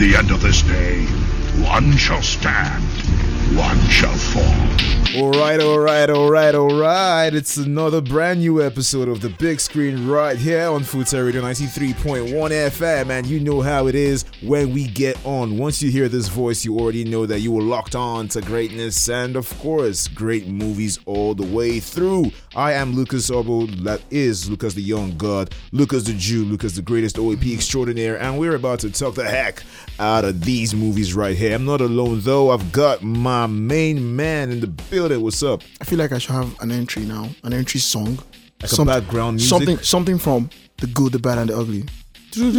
the end of this day, one shall stand, one shall fall. Alright, alright, alright, alright. It's another brand new episode of the big screen right here on Futa Radio 93.1 FM. And you know how it is when we get on. Once you hear this voice, you already know that you were locked on to greatness and, of course, great movies all the way through. I am Lucas Obo, that is Lucas the Young God, Lucas the Jew, Lucas the greatest OAP extraordinaire, and we're about to talk the heck out of these movies right here. I'm not alone though, I've got my main man in the building. What's up? I feel like I should have an entry now, an entry song, Like a background music? something, something from the good, the bad, and the ugly. Who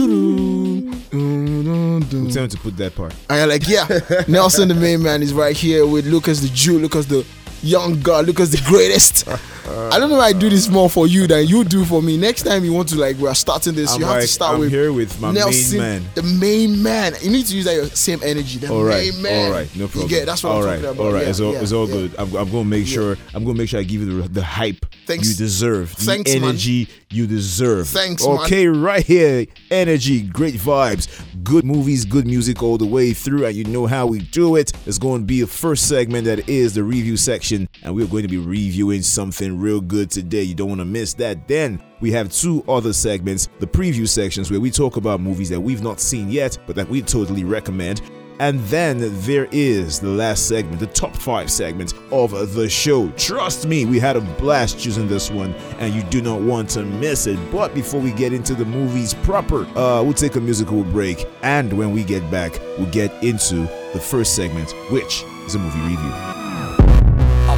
tell him to put that part? I like, yeah, Nelson the main man is right here with Lucas the Jew, Lucas the young god, Lucas the greatest. I don't know why I do this more for you than you do for me. Next time you want to like, we're starting this, I'm you have like, to start I'm with here with my Nelson, main man. the main man. You need to use that same energy. The All right, main man. all right, no problem. You get, that's what all I'm right, talking about. All right, Yeah, it's all, yeah, it's all yeah. good. I'm, I'm going to make Yeah. sure. I'm going to make sure I give you the, the hype Thanks. you deserve, the Thanks, man. energy you deserve. Thanks, man. Okay, right here, energy, great vibes, good movies, good music all the way through, and you know how we do it. It's going to be a first segment that is the review section, and we're going to be reviewing something real good today. You don't want to miss that. Then we have two other segments, the preview sections where we talk about movies that we've not seen yet, but that we totally recommend. And then there is the last segment, the top five segment of the show. Trust me, we had a blast choosing this one, and you do not want to miss it. But before we get into the movies proper, uh, we'll take a musical break. And when we get back, we'll get into the first segment, which is a movie review.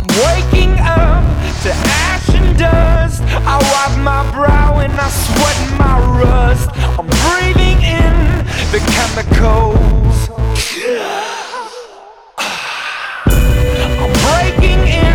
Waking up to ash and dust. I wipe my brow and I sweat my rust. I'm breathing in the chemicals. I'm breaking in,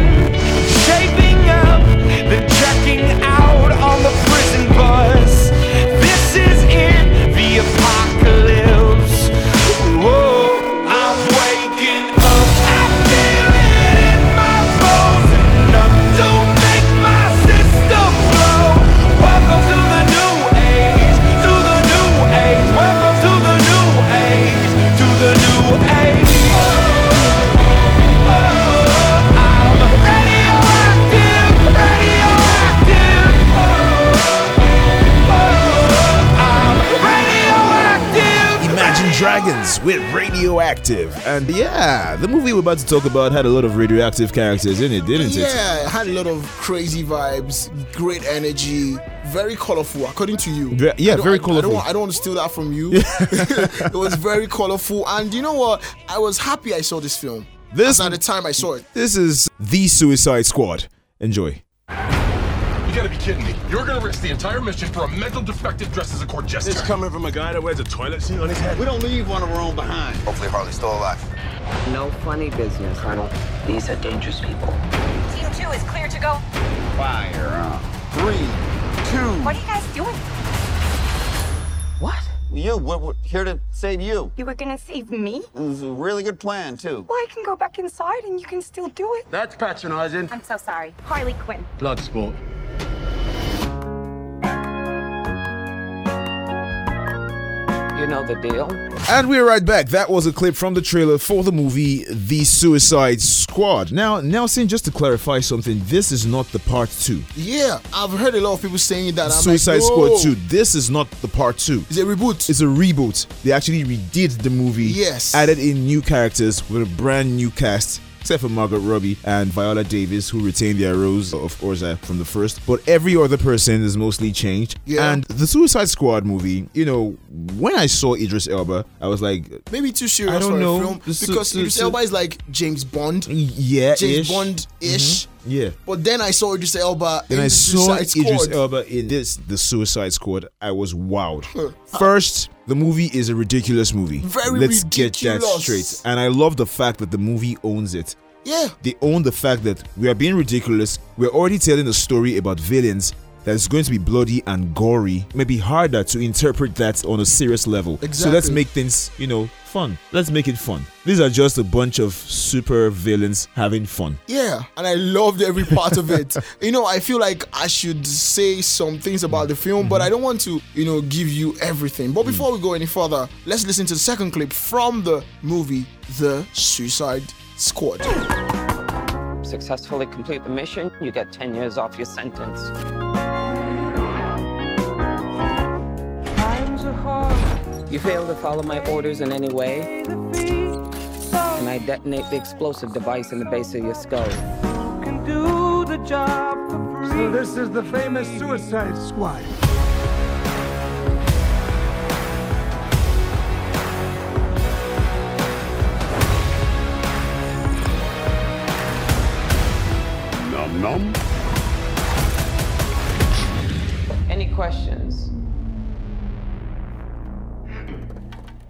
Dragons with Radioactive. And yeah, the movie we're about to talk about had a lot of radioactive characters in it, didn't it? Yeah, it had a lot of crazy vibes, great energy, very colorful, according to you. Ve- yeah, very I- I colourful. don't, I don't want to steal that from you. it was very colorful, and you know what? I was happy I saw this film. This- at the time I saw it. This is The Suicide Squad. Enjoy. You gotta be kidding me. You're gonna risk the entire mission for a mental defective dressed as a court jester. It's coming from a guy that wears a toilet seat on his head. We don't leave one of our own behind. Hopefully Harley's still alive. No funny business, Colonel. These are dangerous people. Team two is clear to go. Fire. Three, two. What are you guys doing? What? You, we're, we're here to save you. You were gonna save me? It was a really good plan, too. Well, I can go back inside and you can still do it. That's patronizing. I'm so sorry. Harley Quinn. Blood You know the deal. And we're right back. That was a clip from the trailer for the movie The Suicide Squad. Now, Nelson, just to clarify something, this is not the part two. Yeah, I've heard a lot of people saying that. I'm Suicide like, Squad 2. This is not the part two. It's a reboot. It's a reboot. They actually redid the movie. Yes. Added in new characters with a brand new cast. Except for Margaret Robbie and Viola Davis, who retained their roles, of course, uh, from the first. But every other person is mostly changed. Yeah. And the Suicide Squad movie, you know, when I saw Idris Elba, I was like, Maybe too serious I don't for know. a film because su- Idris Elba is like James Bond, yeah, James Bond ish. Yeah. But then I saw Idris Elba Then I saw Idris Squad. Elba in this, the Suicide Squad. I was wowed. First, the movie is a ridiculous movie. Very Let's get that straight. And I love the fact that the movie owns it. Yeah, They own the fact that we are being ridiculous. We're already telling a story about villains that's going to be bloody and gory, it may be harder to interpret that on a serious level. So let's make things, you know, fun. Let's make it fun. These are just a bunch of super villains having fun. Yeah, and I loved every part of it. you know, I feel like I should say some things about the film, but I don't want to, you know, give you everything. But before we go any further, let's listen to the second clip from the movie The Suicide Squad. Successfully complete the mission, you get 10 years off your sentence. You fail to follow my orders in any way, and I detonate the explosive device in the base of your skull. Can do the job for free. So this is the famous Suicide Squad. Num num. Questions?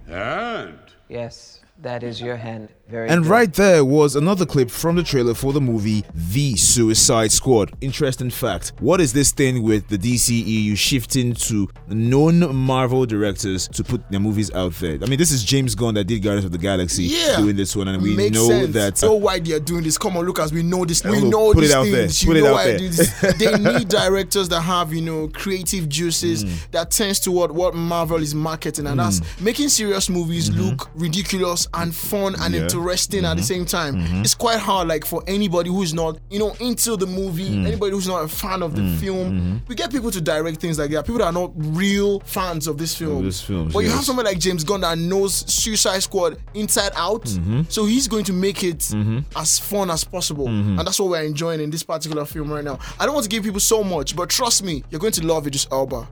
And Yes, that is your hand. Very And good. right there was another clip from the trailer for the movie The Suicide Squad. Interesting fact. What is this thing with the DCEU shifting to known Marvel directors to put their movies out there? I mean, this is James Gunn that did Guardians of the Galaxy Yeah, doing this one, and we Makes know sense. that. So why they are doing this? Come on, Lucas. We know this. We Look, know put it these out there. things. You it know out why there. do this. They need directors that have, you know, creative juices Mm. that tends toward what what Marvel is marketing, and that's making serious movies Mm-hmm. look ridiculous and fun and Yeah. interesting at the same time. Mm-hmm. It's quite hard, like for anybody who's not, you know, into the movie, Mm. anybody who's not a fan of the Mm-hmm. film. We get people to direct things like that. People that are not real fans of this film. this film, but you have someone like James Gunn that knows Suicide Squad inside out, Mm-hmm. so he's going to make it as fun as possible, Mm-hmm. and that's what we're enjoying in this particular film right now. I don't want to give people so much, but trust me, you're going to love Idris Elba.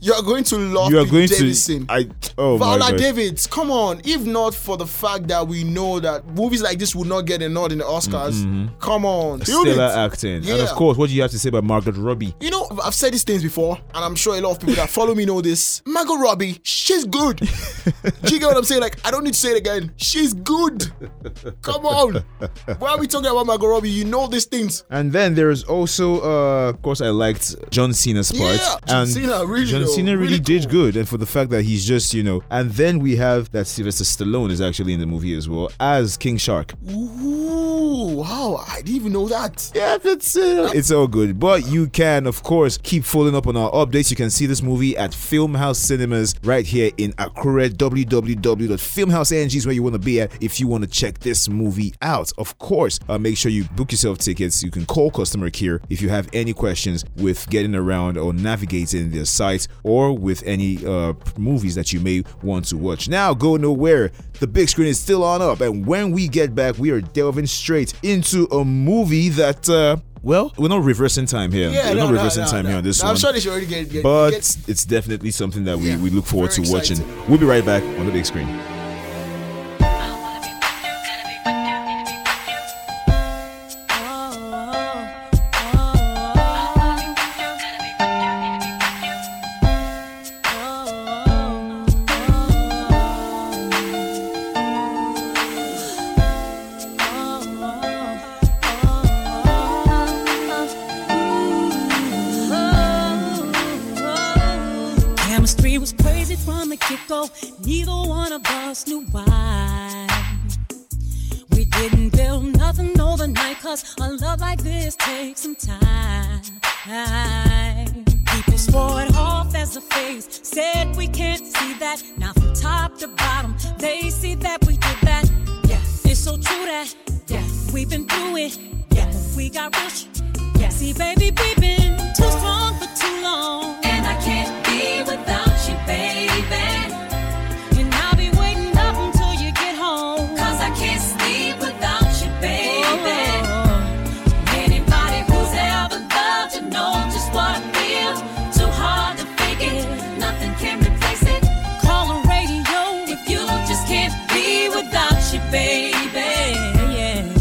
You're going to love Mm. you are going Davidson. to. I oh my Viola. Davids, come on. If not for the fact that we know that movies like this would not get a nod in the Oscars, come on. Build Mm-hmm. Stellar acting, and of course, what do you have to say about Margaret Robbie? You know, I've said these things before, and I'm sure a lot of people that follow me know this. Margot Robbie, she's good. Do you get what I'm saying? Like, I don't need to say it again. She's good. Come on. Why are we talking about Margot Robbie? You know these things. And then there's also, uh, of course, I liked John Cena's part. Yeah, John and Cena, really John Cena really, really did cool. good, and for the fact that he's just, you know. And then we have that Sylvester Stallone is actually in the movie as well as King Shark. Ooh, wow. I didn't even know that. Yeah, it's uh, it's all good. But you can, of course, keep following up on our updates. You can see this movie at Filmhouse Cinemas right here in Akure. www.filmhouseng is where you want to be at if you want to check this movie out. Of course, uh, make sure you book yourself tickets. You can call customer care if you have any questions with getting around or navigating their site or with any uh, movies that you may want to watch. Now, go nowhere. The big screen is still on up, and when we get back, we are delving straight into a movie that. Uh, well, we're not reversing time here. Yeah, we're no, not reversing no, time no. here on this I'm one. sure they should already get, get, but get it's definitely something that we, Yeah, we look forward to very watching. We'll be right back on the big screen.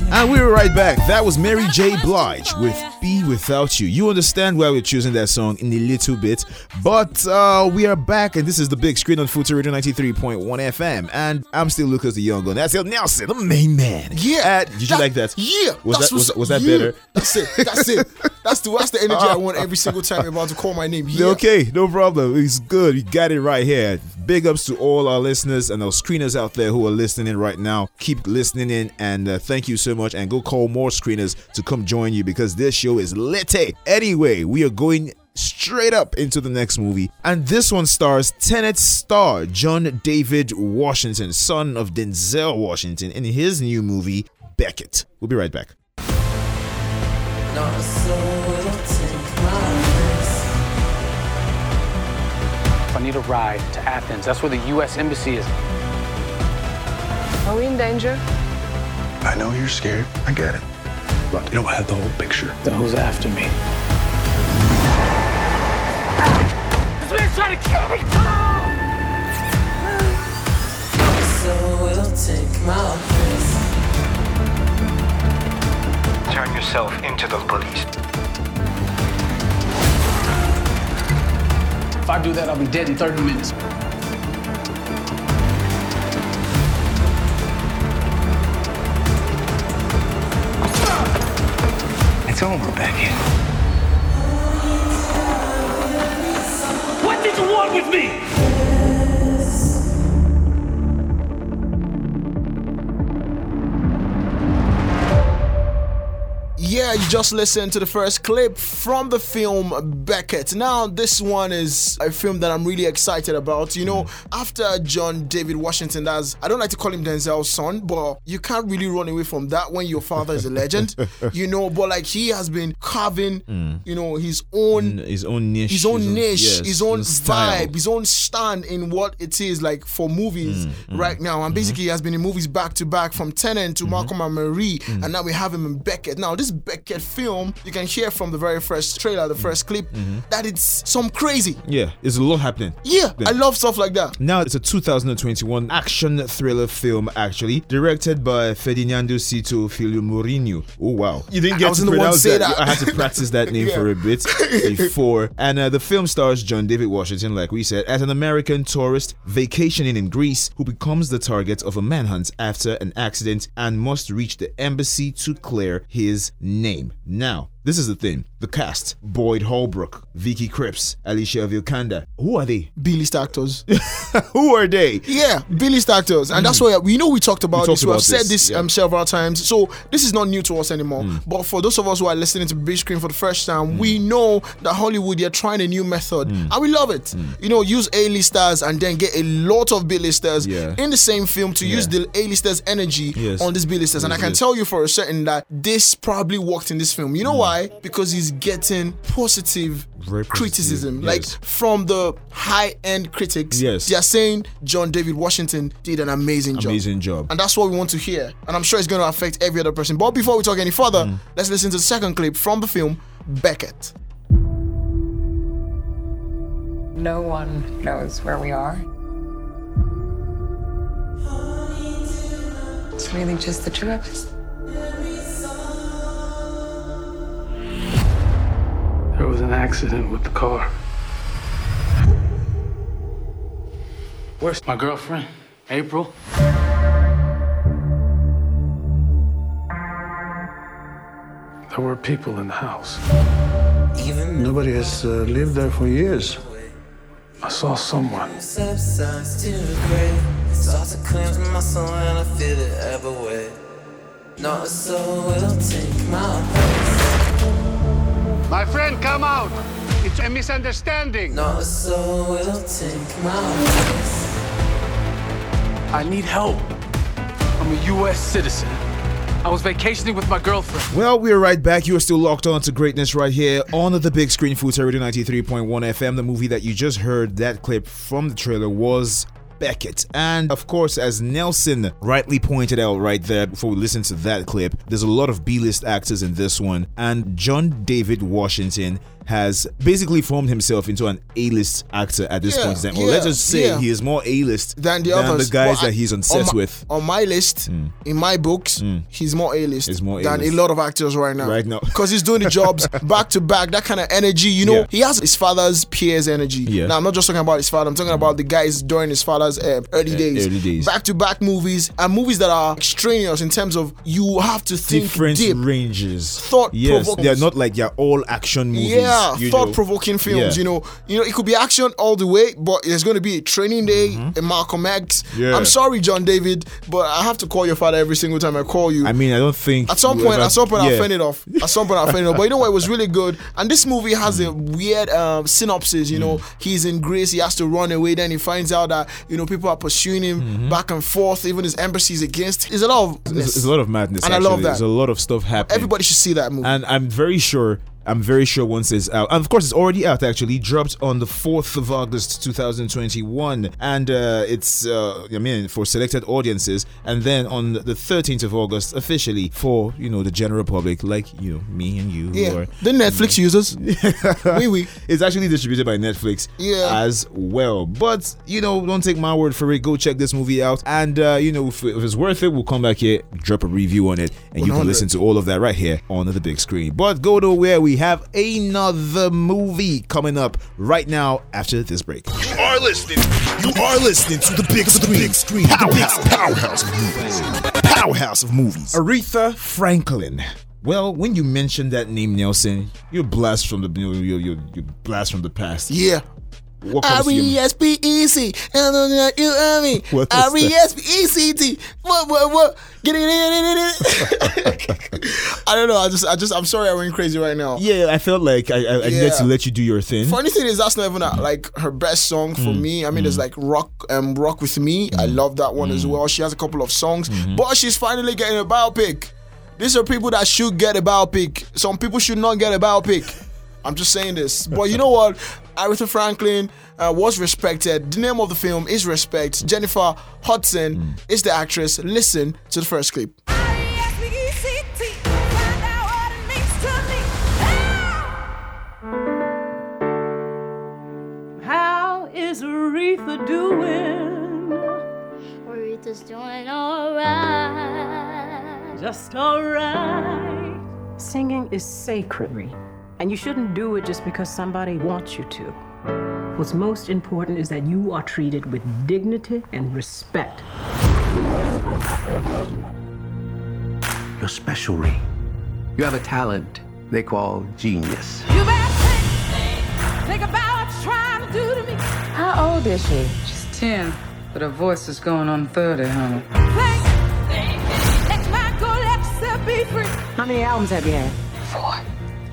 And we were right back. That was Mary J. Blige with Be Without You. You understand why we're choosing that song in a little bit. But uh, we are back, and this is the big screen on Futa Radio 93.1 FM. And I'm still Lucas the Young Gun. That's El Nelson, the main man. Yeah. Did you like that? Yeah. Was that, was, was that yeah. better? That's it. That's it. That's the that's the energy I want every single time you're about to call my name. Yeah. Okay, no problem. It's good. You got it right here. Big ups to all our listeners and our screeners out there who are listening in right now. Keep listening in and uh, thank you so much. And go call more screeners to come join you because this show is lit. Anyway, we are going straight up into the next movie. And this one stars Tenet star John David Washington, son of Denzel Washington, in his new movie, Beckett. We'll be right back. I need a ride to Athens. That's where the U.S. Embassy is. Are we in danger? I know you're scared. I get it. But you don't have the whole picture. Then who's after me? This man's trying to kill me! So we'll take my Turn yourself into the police. If I do that, I'll be dead in 30 minutes. It's over, Becky. What did you want with me? You just listened to the first clip from the film Beckett. Now, this one is a film that I'm really excited about. You know, after John David Washington, that's I don't like to call him Denzel's son, but you can't really run away from that when your father is a legend. you know, but like he has been carving, you know, his own His own niche. his own niche, yes, his own vibe, his own stand in what it is like for movies Mm, right now. And basically, he has been in movies back to back from Mm-hmm. to Malcolm and Marie, Mm. and now we have him in Beckett. Now, this Beckett film, you can hear from the very first trailer, the first clip, that it's some crazy. Yeah, there's a lot happening. Yeah, I love stuff like that. Now it's a 2021 action thriller film, actually directed by Ferdinando Cito Filomarino. Oh wow, you didn't get was to the one to pronounce say that. that. I had to practice that name for a bit before. And uh, the film stars John David Washington, like we said, as an American tourist vacationing in Greece who becomes the target of a manhunt after an accident and must reach the embassy to clear his name. Now. This is the thing. The cast: Boyd Holbrook, Vicky Krieps, Alicia Vikander. Who are they? B-list actors. Who are they? Yeah, B-list actors, and that's why we know we talked about Mm. We this. talked We have about said this, this yeah. um, several times, so this is not new to us anymore. Mm. But for those of us who are listening to Big Screen for the first time, we know that Hollywood they're trying a new method, Mm. and we love it. You know, use A-listers and then get a lot of B-listers Yeah. in the same film to use the A-listers energy Yes. on these B-listers. And I can tell you for a certain that this probably worked in this film. You know why? Because he's getting positive. Very positive, criticism, yes. like from the high-end critics. Yes. they are saying John David Washington did an amazing job. Amazing job. And that's what we want to hear. And I'm sure it's going to affect every other person. But before we talk any further, Mm. let's listen to the second clip from the film Beckett. No one knows where we are. It's really just the two of us. There was an accident with the car. Where's my girlfriend, April? There were people in the house. Even Nobody has uh, lived there for years. I saw someone. Subsides to the grave. Starts to cleanse my soul and I feel it everywhere. Not a soul will take my My friend, come out. It's a misunderstanding. Not a soul will take my place. I need help. I'm a U.S. citizen. I was vacationing with my girlfriend. Well, we're right back. You are still locked on to greatness right here on the big screen, Futa Radio 93.1 FM. The movie that you just heard, that clip from the trailer, was Beckett. And of course, as Nelson rightly pointed out right there before we listen to that clip, there's a lot of B list actors in this one. And John David Washington has basically formed himself into an A-list actor at this Yeah, point in time. Or let's just say yeah. he is more A-list Than the others. the guys I- that he's on on my- with. On my list, in my books, he's more A-list more than a A-list. lot of actors right now. Right now. Because he's doing the jobs back to back, that kind of energy. You know, Yeah. he has his father's peers energy. Yeah. Now, I'm not just talking about his father, I'm talking about the guys during his father's uh, early days. early days. Back to back movies and movies that are extraneous in terms of you have to think Different deep. ranges. Thought yes, they're not like your all action movies. Yeah, you know. thought-provoking films. Yeah. You know, you know, it could be action all the way, but there's going to be a Training Day, a Malcolm X. Mm-hmm. Yeah. I'm sorry, John David, but I have to call your father every single time I call you. I mean, I don't think At some point, ever- at some point, I'll fend it off. At some point, I'll fend it off. But you know what? It was really good. And this movie has a weird um, synopsis. You Mm. know, he's in Greece. He has to run away. Then he finds out that you know people are pursuing him Mm-hmm. back and forth. Even his embassy is against. There's a lot of. There's, there's a lot of madness, And I love that. There's a lot of stuff happening. Everybody should see that movie. And I'm very sure, I'm very sure once it's out, and of course it's already out actually, dropped on the 4th of August 2021, and uh, it's, uh, I mean, for selected audiences, and then on the 13th of August officially for, you know, the general public, like, you know, me and you. who yeah, are, the Netflix users. oui, oui. It's actually distributed by Netflix Yeah. as well. But, you know, don't take my word for it. Go check this movie out. And, uh, you know, if, if it's worth it, we'll come back here, drop a review on it, and you can listen to all of that right here on the big screen. But go to where we have another movie coming up right now after this break. You are listening. You are listening to the big screen. Big screen. Powerhouse. Powerhouse of movies. Powerhouse of movies. Aretha Franklin. Well, when you mention that name, Nelson, you're blast from the you you you you blast from the past. Yeah. What comes to R your E S P E C. L O N U M E. What is R E S P E C T. What what what? Get it in it. I don't know. I just I just I'm sorry I went crazy right now. Yeah, I felt like I, I, I Yeah. to let you do your thing. Funny thing is that's not even uh like her best song for Mm. me. I mean, there's like rock um rock with me. I love that one as well. She has a couple of songs, Mm-hmm. but she's finally getting a biopic. These are people that should get a biopic. Some people should not get a biopic. I'm just saying this. But you know what? Aretha Franklin uh, was respected. The name of the film is Respect. Jennifer Hudson Mm. is the actress. Listen to the first clip. How is Aretha doing? Aretha's doing alright. Just alright. Singing is sacred, and you shouldn't do it just because somebody wants you to. What's most important is that you are treated with dignity and respect. You're special, Ree. You have a talent they call genius. You better think about trying to do to me. How old is she? She's 10, but her voice is going on 30, honey. Let my go, let yourself be free. How many albums have you had?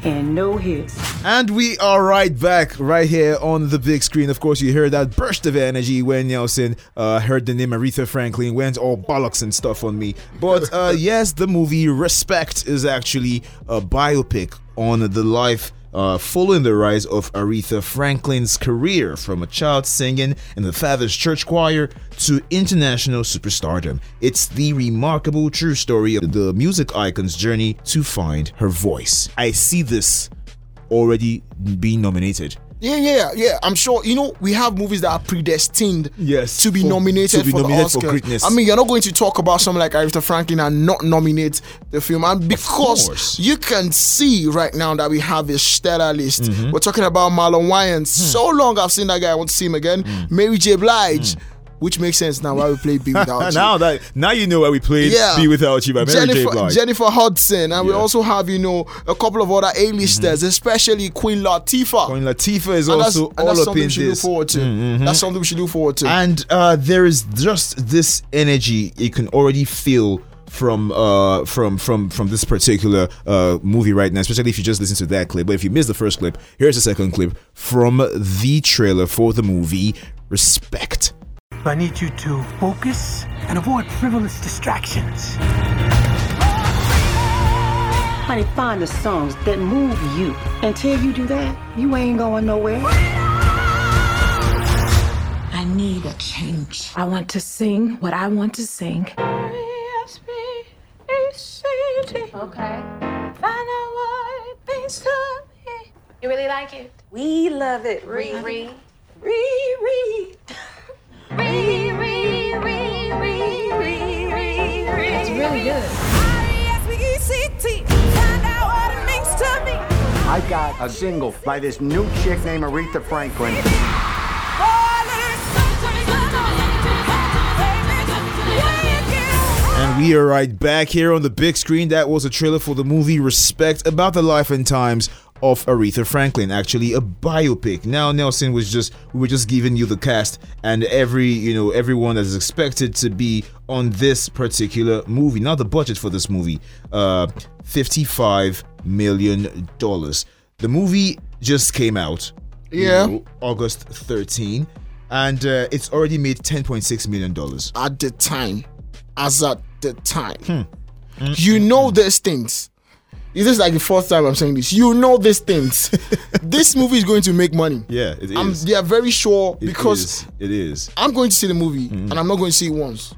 Four. And no hits. And we are right back, right here on the big screen. Of course, you heard that burst of energy when Nelson uh, heard the name Aretha Franklin, went all bollocks and stuff on me. But uh, yes, the movie Respect is actually a biopic on the life. Uh, following the rise of Aretha Franklin's career from a child singing in the Father's Church Choir to international superstardom. It's the remarkable true story of the music icon's journey to find her voice. I see this already being nominated. Yeah, yeah, yeah. I'm sure. You know, we have movies that are predestined yes, to be for- nominated to be for nominated the for Oscars. greatness. I mean, you're not going to talk about something like Aretha Franklin and not nominate the film, and because you can see right now that we have a stellar list. Mhm. We're talking about Marlon Wayans. Hmm. So long I've seen that guy. I want to see him again. Mary J. Blige. Which makes sense now why we play Be Without You. now that now you know why we played Yeah. "Be Without You" by Mary J. Jennifer, Blige. Jennifer Hudson, and we also have you know a couple of other A-listers, especially Queen Latifah. Queen Latifah is And that's- also that's all up something in we should this. look forward to. Mhm. That's something we should look forward to. And uh, there is just this energy you can already feel from uh from from from this particular uh movie right now especially if you just listen to that clip but if you missed the first clip here's the second clip from the trailer for the movie respect I need you to focus and avoid frivolous distractions. Honey, find the songs that move you. Until you do that, you ain't going nowhere. I need a change. I want to sing what I want to sing. Okay. Find out what it means to me. You really like it? We love it. Really good. I got a single by this new chick named Aretha Franklin. And we are right back here on the big screen. That was a trailer for the movie Respect about the life and times of Aretha Franklin, actually a biopic. Now Nelson was just we were just giving you the cast and every you know everyone that is expected to be on this particular movie. Now the budget for this movie, uh, fifty-five million dollars. The movie just came out. you Yeah. know, August 13, and uh, it's already made 10.6 million dollars. At the time, as at the time, Hmm. you know these things. This is like the fourth time I'm saying this. You know these things. this movie is going to make money. Yeah, it is. I'm, they are very sure It because is. it is. I'm going to see the movie Mm-hmm. and I'm not going to see it once.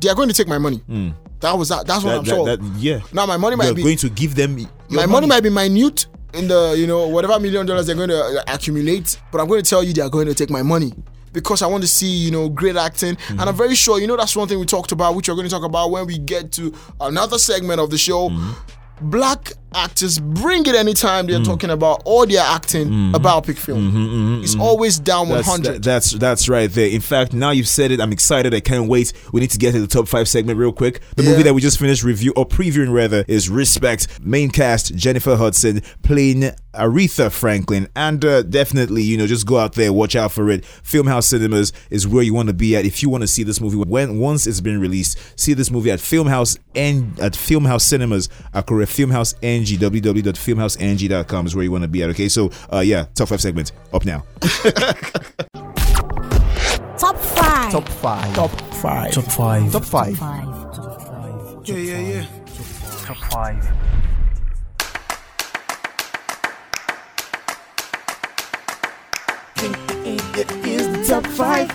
They are going to take my money. That was that. That's what That- I'm that- sure. that- yeah. Now my money might You're be going to give them. my money might be minute in the you know whatever million dollars they're going to uh, accumulate, but I'm going to tell you they are going to take my money because I want to see you know great acting, and I'm very sure you know that's one thing we talked about, which we're going to talk about when we get to another segment of the show. Black actors bring it anytime they're mm. talking about or they're acting mm-hmm. a biopic film. Mm-hmm, mm-hmm, it's always down That's, 100. that- that's that's right there. In fact, now you've said it. I'm excited. I can't wait. We need to get to the top five segment real quick. The movie that we just finished review or previewing rather is Respect. Main cast Jennifer Hudson playing Aretha Franklin, and uh, definitely you know just go out there, watch out for it. Filmhouse Cinemas is where you want to be at if you want to see this movie. When once it's been released, see this movie at Filmhouse and at Filmhouse Cinemas. Akure Filmhouse NG www.filmhouseng.com is where you want to be at. Okay, so uh, yeah, top five segment up now. Top five. Top five. Top five. Top five. Top five. Yeah, yeah, yeah. Top five. Is the top five.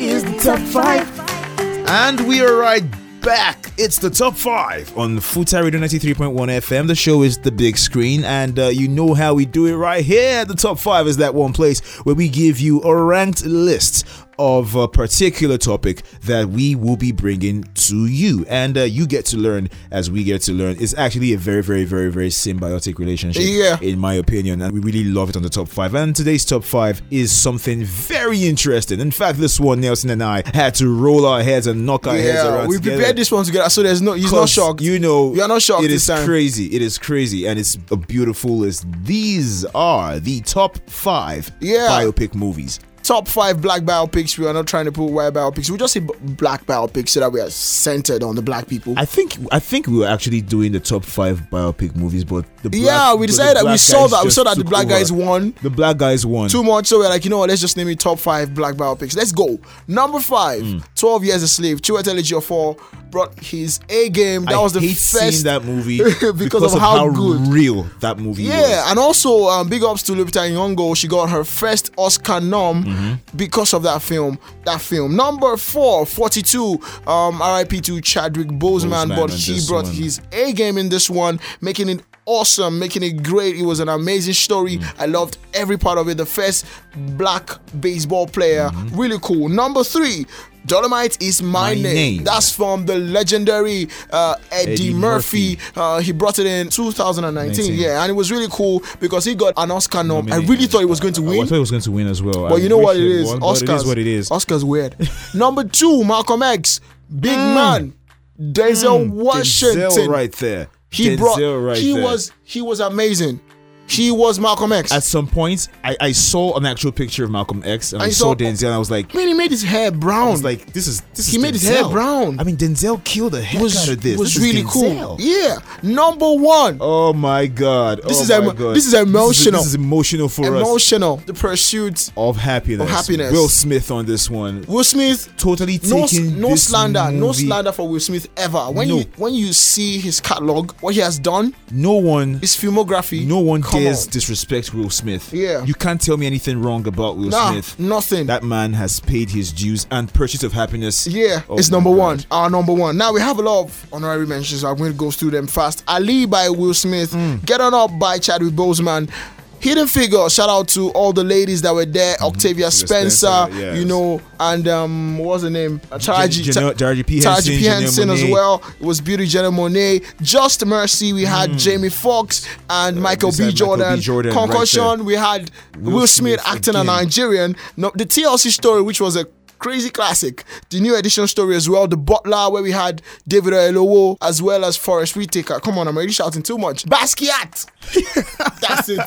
Is the top five. And we are right back. It's the top five on Futa Radio 93.1 FM. The show is the big screen, and uh, you know how we do it right here. The top five is that one place where we give you a ranked list of a particular topic that we will be bringing to you, and uh, you get to learn as we get to learn. It's actually a very, very, very, very symbiotic relationship, Yeah. in my opinion, and we really love it on the top five. And today's top five is something very interesting. In fact, this one, Nelson and I had to roll our heads and knock our heads around. we together. prepared this one together, so there's no he's not shocked. You know, you are not shocked It is time. crazy. It is crazy, and it's a beautiful list. These are the top five Yeah. biopic movies. Top five black biopics. We are not trying to put white biopics. We just say b- black biopics so that we are centered on the black people. I think I think we were actually doing the top five biopic movies, but the black, yeah, we decided that we saw that we saw that the black over. guys won The black guys won. too much. So we're like, you know what? Let's just name it top five black biopics. Let's go. Number five, Hmm. 12 Years a Slave. Chiwetel Ejiofor brought his A game. That I was the first that movie because, of, how, good. real that movie was. Yeah, and also um, big ups to Lupita Nyong'o. She got her first Oscar nom Mm-hmm. because of that film. That film. Number four, 42. Um, R.I.P. to Chadwick Boseman, Boseman but he brought one. his A game in this one, making it awesome, making it great. It was an amazing story. Mm. I loved every part of it. The first black baseball player, Mm-hmm. really cool. Number three. Dolomite is my, My name. Name. That's from the legendary uh, Eddie, Eddie Murphy. Murphy. Uh, he brought it in 2019. 19. Yeah, and it was really cool because he got an Oscar nom. I really thought he was going to win. I thought he was going to win as well. But I you know what it is? won, Oscars. it is what it is. Oscars weird. Number two, Malcolm X, big man, Denzel Washington. Mm. Denzel right there. He Denzel brought. right he there. was. He was amazing. He was Malcolm X. At some point, I, I saw an actual picture of Malcolm X and I, I saw saw- Denzel and I was like, Man, he made his hair brown. I was like, this is this he is made his hair brown. I mean, Denzel killed the heck was, out of this. was This really cool. Yeah. Number one. Oh my god. This oh is my emo- god. this is emotional. This is, emotional for us. Emotional. The pursuit Of happiness. Of happiness. Will Smith on this one. Will Smith Totally no, taking no this slander, no slander for Will Smith ever. When No. you when you see his catalog, what he has done, No one his filmography, no one come dares on. disrespect Will Smith. Yeah. You can't tell me anything wrong about Will Nah, Smith. nothing. That man has paid his dues and Pursuit of Happiness. Yeah, Oh it's number God. one. Our number one. Now we have a lot of honorary mentions. I'm going to go through them fast. Ali by Will Smith. Hmm. Get on up by Chadwick Boseman. Hidden Figure. Shout out to all the ladies that were there. Octavia Spencer, Mm-hmm. Yes. you know, and um, what was the name? Uh, Taraji, Jan- Taraji P. Taraji P. Henson as well. It was Beauty Janelle Monáe. Just Mercy. We had Jamie Foxx and Michael, B. Mm. Uh, Michael Jordan. B. Jordan Concussion. there. we had Will, Smith, Smith acting a. Nigerian. No, the TLC story, which was a crazy classic. The new edition story as well. The Butler, where we had David Oyelowo as well as Forest Whitaker. Come on, I'm already shouting too much. Basquiat. That's it.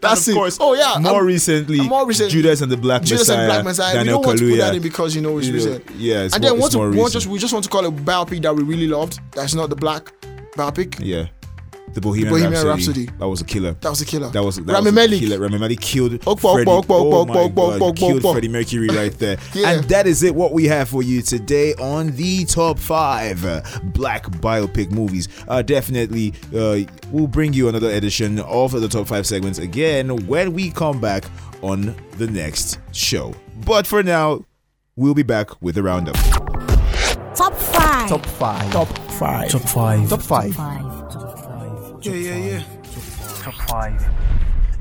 That's and it. course, oh yeah. More um, recently, more recently, Judas and the Black Judas Messiah. and Black Messiah. Daniel we don't want to put that in because you know it's You know, recent. yeah, and then want to, more we want just we just want to call it a biopic that we really loved. That's not the black biopic. Yeah. The Bohemian, Bohemian Rhapsody. Rhapsody. That was a killer. That was a killer. That was that Rami was Malek. a killer. Rami Malek killed Okpa, Freddie. okpa, okpa, oh okpa, my okpa, God, okpa, killed. Freddie Mercury right there. Yeah. And that is it. What we have for you today on the top five black biopic movies. Uh, definitely, uh, we'll bring you another edition of the top five segments again when we come back on the next show. But for now, we'll be back with a roundup. Top five. Top five. Top five. Top five. Top five. Yeah, yeah, yeah. Top five.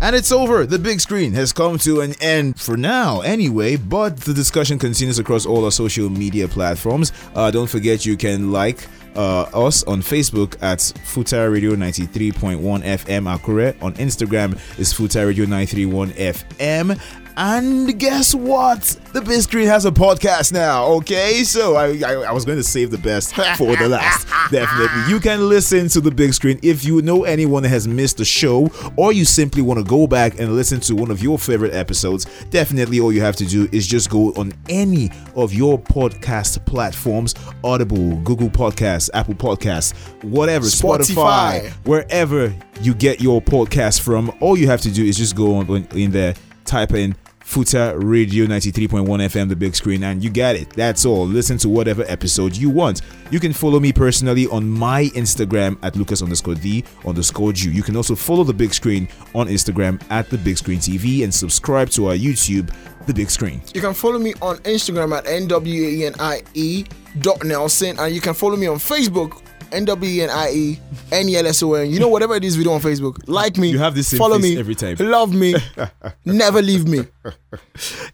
And it's over. The big screen has come to an end for now, anyway. But the discussion continues across all our social media platforms. Uh, don't forget you can like uh, us on Facebook at Futa Radio 93.1 FM Akure. On Instagram is Futa Radio 931 FM. And guess what? The big screen has a podcast now. Okay, so I, I I was going to save the best for the last. Definitely, you can listen to the big screen if you know anyone that has missed the show, or you simply want to go back and listen to one of your favorite episodes. Definitely, all you have to do is just go on any of your podcast platforms: Audible, Google Podcasts, Apple Podcasts, whatever, Spotify. Spotify, wherever you get your podcast from. All you have to do is just go on in there, type in Futa Radio 93.1 FM, the big screen, and you got it. That's all. Listen to whatever episode you want. You can follow me personally on my Instagram at Lucas underscore the underscore Jew. You can also follow the big screen on Instagram at the big screen TV and subscribe to our YouTube, the big screen. You can follow me on Instagram at NWANIE E dot Nelson and you can follow me on Facebook NWNIE N-E-L-S-O-N. You know whatever it is we do on Facebook. Like me. You have this follow me every time. Love me. never leave me.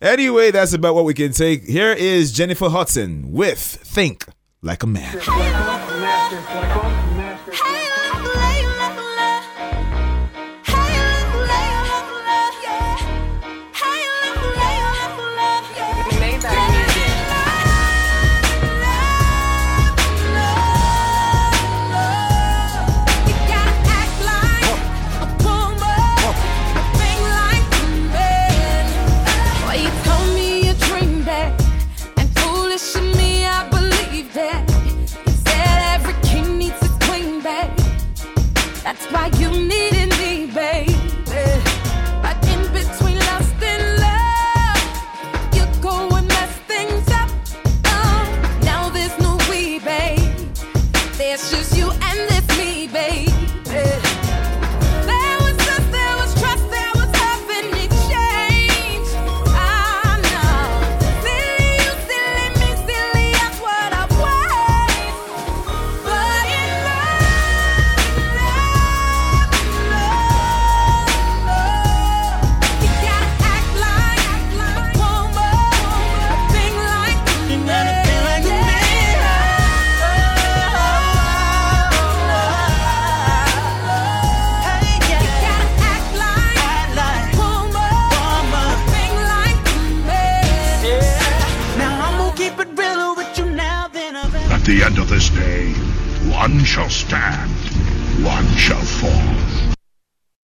Anyway, that's about what we can take. Here is Jennifer Hudson with Think Like a Man.